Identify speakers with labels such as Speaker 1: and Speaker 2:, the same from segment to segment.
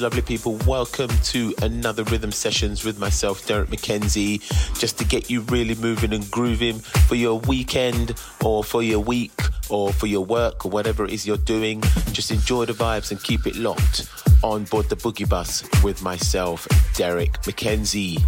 Speaker 1: Lovely people, welcome to another Rhythm Sessions with myself, Derrick McKenzie, just to get you really moving and grooving for your weekend or for your week or for your work or whatever it is you're doing. Just enjoy the vibes and keep it locked on board the Boogie Bus with myself, Derrick McKenzie.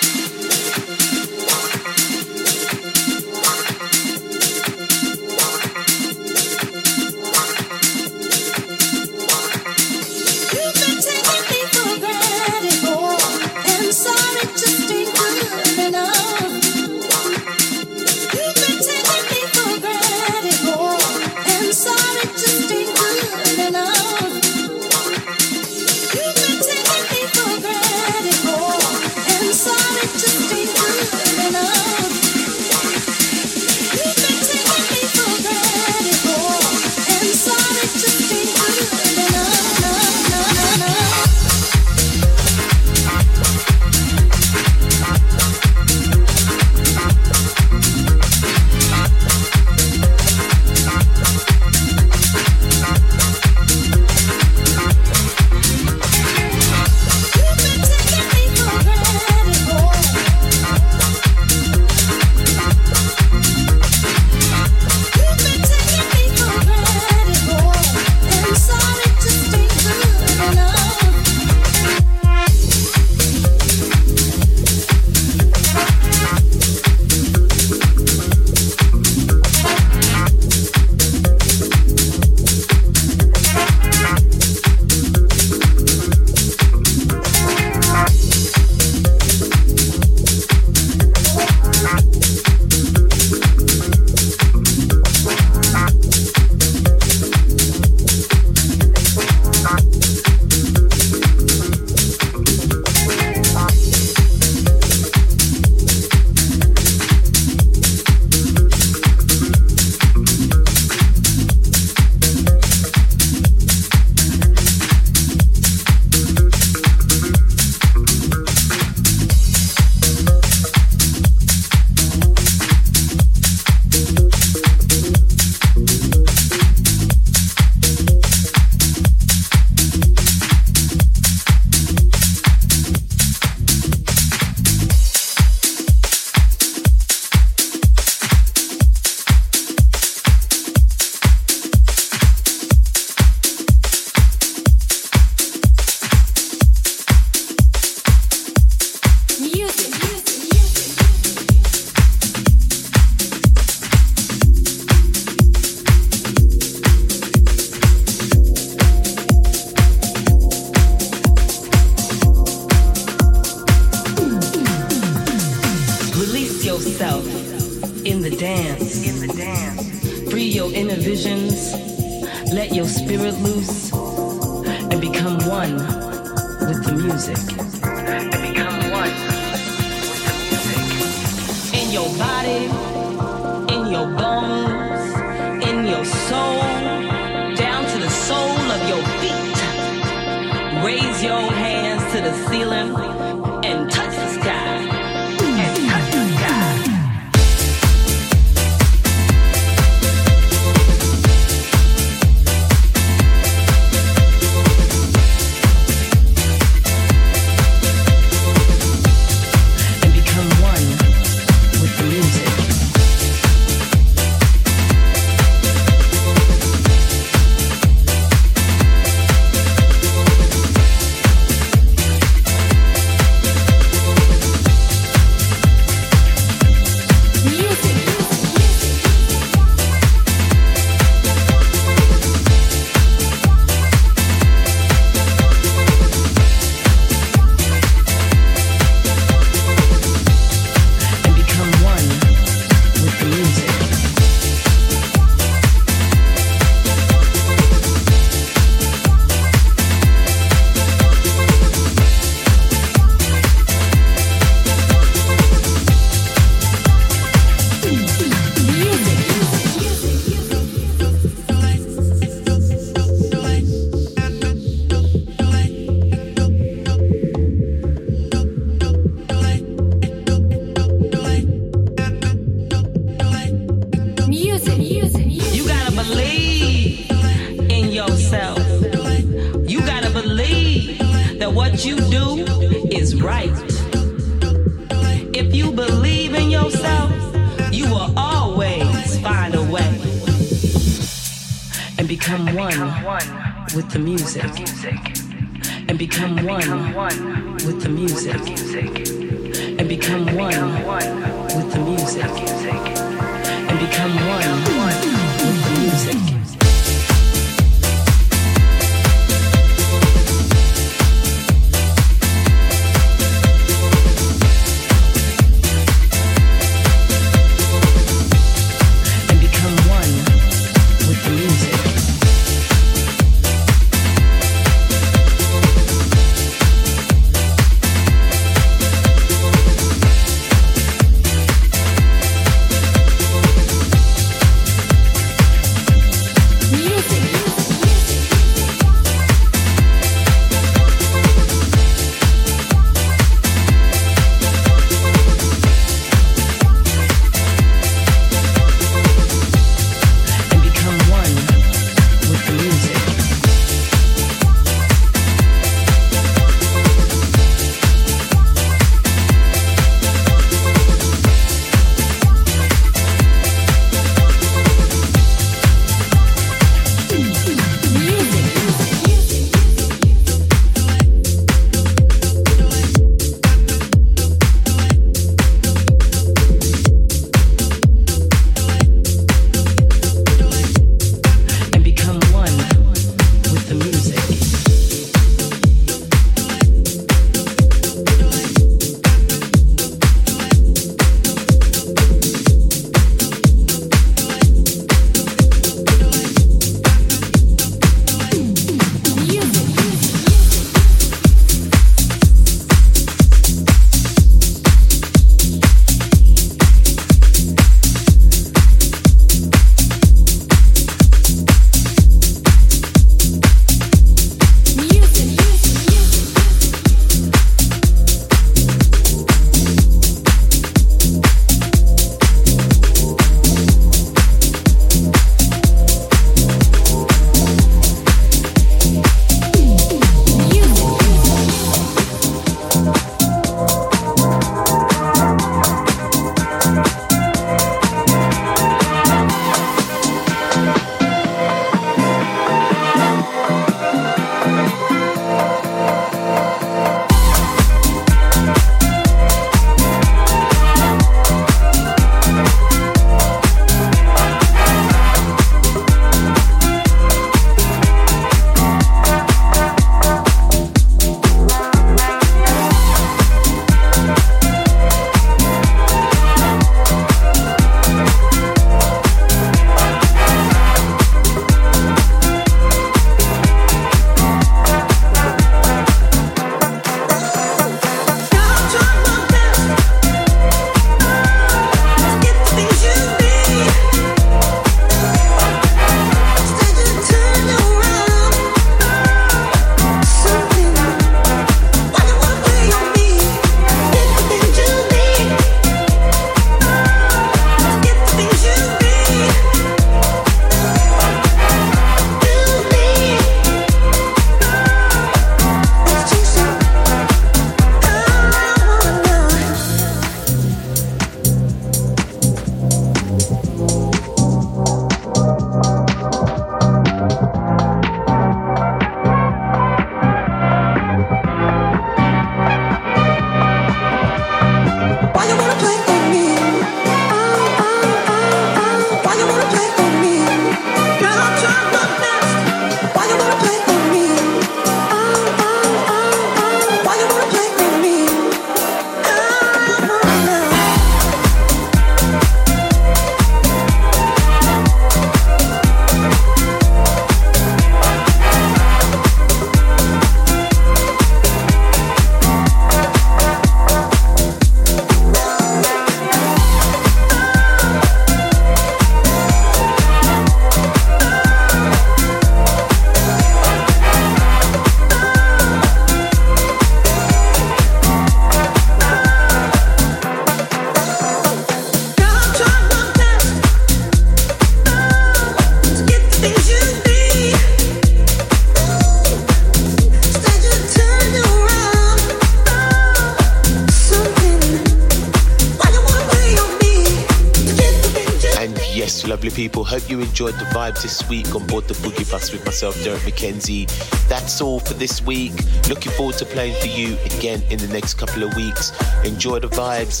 Speaker 2: People, hope you enjoyed the vibes this week on board the Boogie Bus with myself, Derrick McKenzie. That's all for this week. Looking forward to playing for you again in the next couple of weeks. Enjoy the vibes,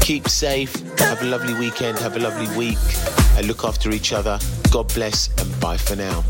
Speaker 2: keep safe, have a lovely weekend, have a lovely week, and look after each other. God bless, and bye for now.